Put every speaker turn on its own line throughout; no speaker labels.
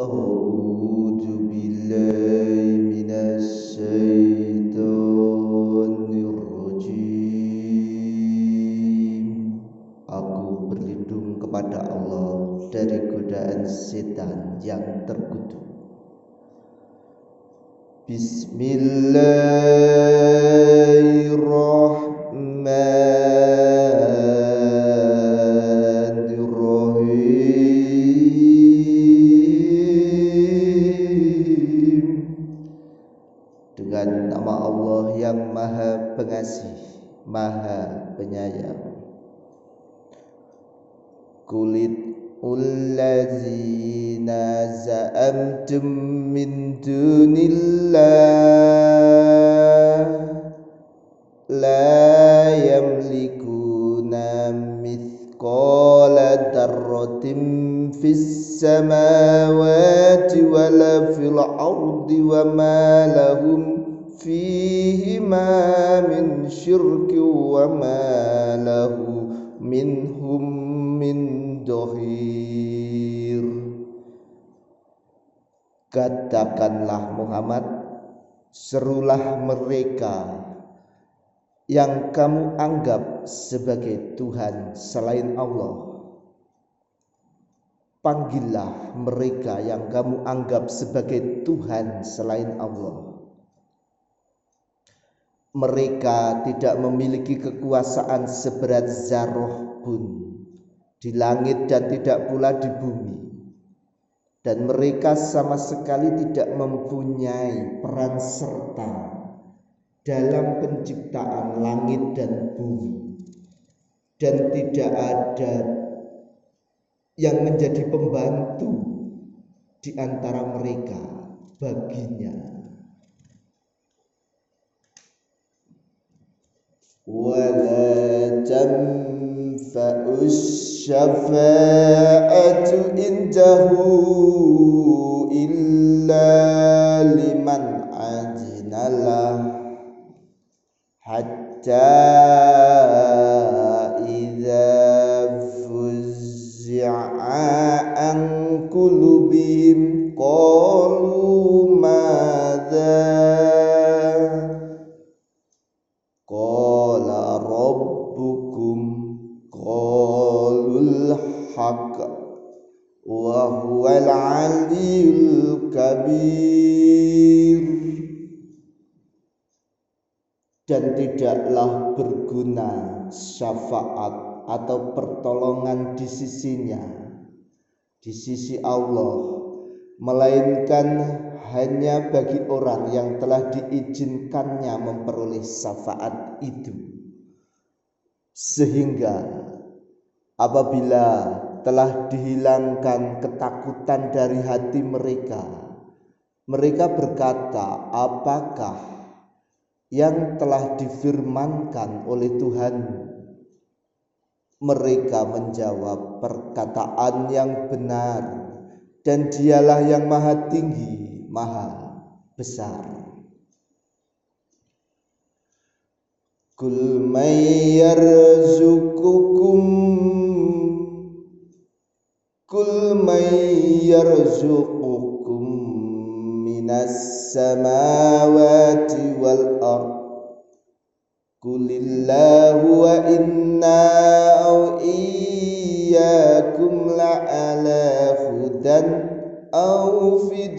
أعوذ بالله من الشيطان الرجيم Aku berlindung kepada Allah dari godaan setan yang terkutuk Bismillahirrahmanirrahim dengan nama Allah yang Maha Pengasih, Maha Penyayang. Kulit Ulazina za'amtum min dunillah La yamlikuna mithqala darratin fis samawati wala fil ardi wa ma فيهما من شرك وما له منهم من dohir Katakanlah Muhammad Serulah mereka Yang kamu anggap sebagai Tuhan selain Allah Panggillah mereka yang kamu anggap sebagai Tuhan selain Allah Mereka tidak memiliki kekuasaan seberat zaroh pun di langit dan tidak pula di bumi. Dan mereka sama sekali tidak mempunyai peran serta dalam penciptaan langit dan bumi. Dan tidak ada yang menjadi pembantu di antara mereka baginya wala tanfa'us الشفاعة عنده إلا لمن أذن له حتى إذا فزع عن قلوبهم قالوا huwal aliyul kabir dan tidaklah berguna syafaat atau pertolongan di sisinya di sisi Allah melainkan hanya bagi orang yang telah diizinkannya memperoleh syafaat itu. Sehingga apabila telah dihilangkan ketakutan dari hati mereka. Mereka berkata apakah yang telah difirmankan oleh Tuhan? Mereka menjawab perkataan yang benar dan dialah yang maha tinggi maha besar. Kul may may yarzuqukum minas samawati wal ard. Kulillahu wa inna au iyyakum la'ala hudan au fi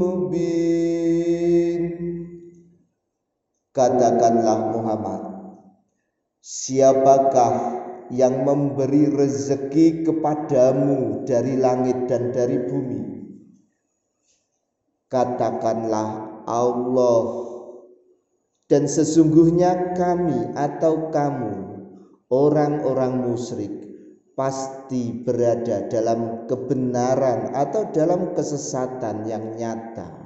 mubin. Katakanlah Muhammad, siapakah yang memberi rezeki kepadamu dari langit dan dari bumi? Katakanlah Allah dan sesungguhnya kami atau kamu orang-orang musyrik pasti berada dalam kebenaran atau dalam kesesatan yang nyata.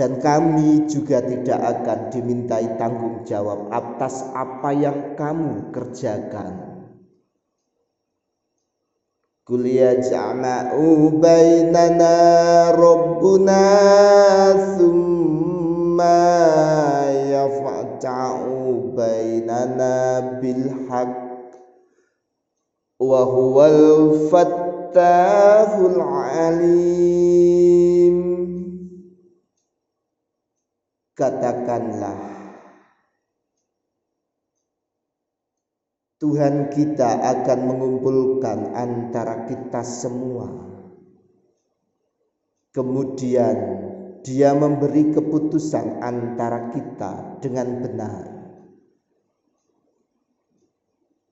dan kami juga tidak akan dimintai tanggung jawab atas apa yang kamu kerjakan. Qul yajma'u bainana rabbuna thumma yaf'ta'u bainana bil haqq wa huwal fattahul alim katakanlah Tuhan kita akan mengumpulkan antara kita semua. Kemudian dia memberi keputusan antara kita dengan benar.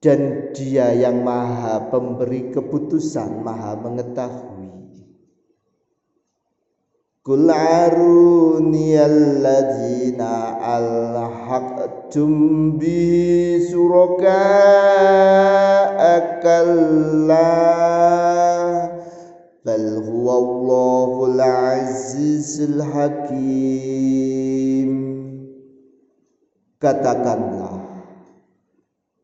Dan dia yang maha pemberi keputusan maha mengetahui Qul aruni alladzina alhaqtum bi suraka akalla bal huwa Allahul azizul hakim katakanlah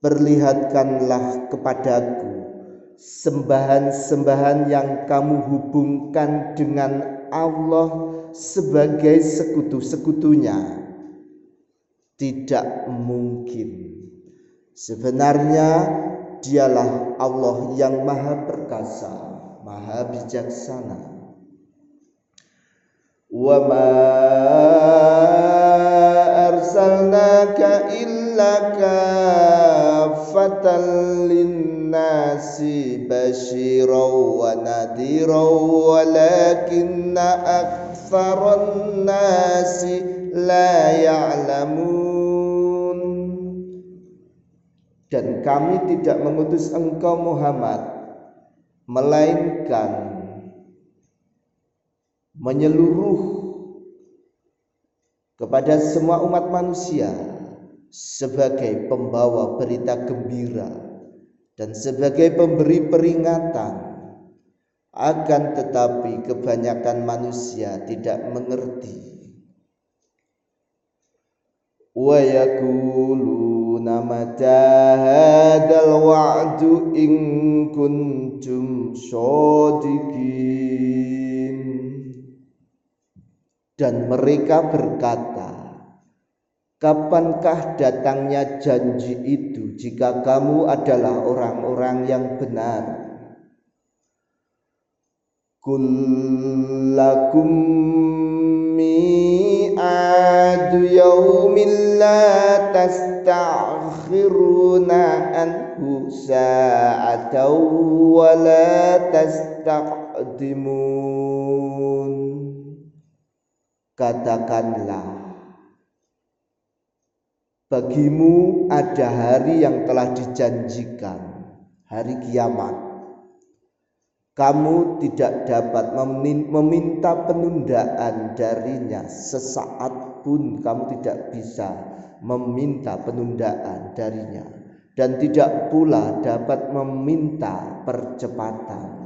perlihatkanlah kepadaku sembahan-sembahan yang kamu hubungkan dengan Allah sebagai sekutu-sekutunya. Tidak mungkin. Sebenarnya dialah Allah yang maha perkasa maha bijaksana. Wa illa kafatan linnasi basyiran wa nadhiran walakinna aktsaran nasi la ya'lamun. Dan kami tidak mengutus engkau Muhammad melainkan menyeluruh kepada semua umat manusia sebagai pembawa berita gembira dan sebagai pemberi peringatan akan tetapi kebanyakan manusia tidak mengerti. Wa yaquluna mata hadzal wa'du in kuntum dan mereka berkata Kapankah datangnya janji itu jika kamu adalah orang-orang yang benar? Kullakum mi'adu yaumin la tastakhiruna anhu sa'atan wa la tastaqdimun Katakanlah Bagimu ada hari yang telah dijanjikan, hari kiamat. Kamu tidak dapat meminta penundaan darinya sesaat pun kamu tidak bisa meminta penundaan darinya dan tidak pula dapat meminta percepatan.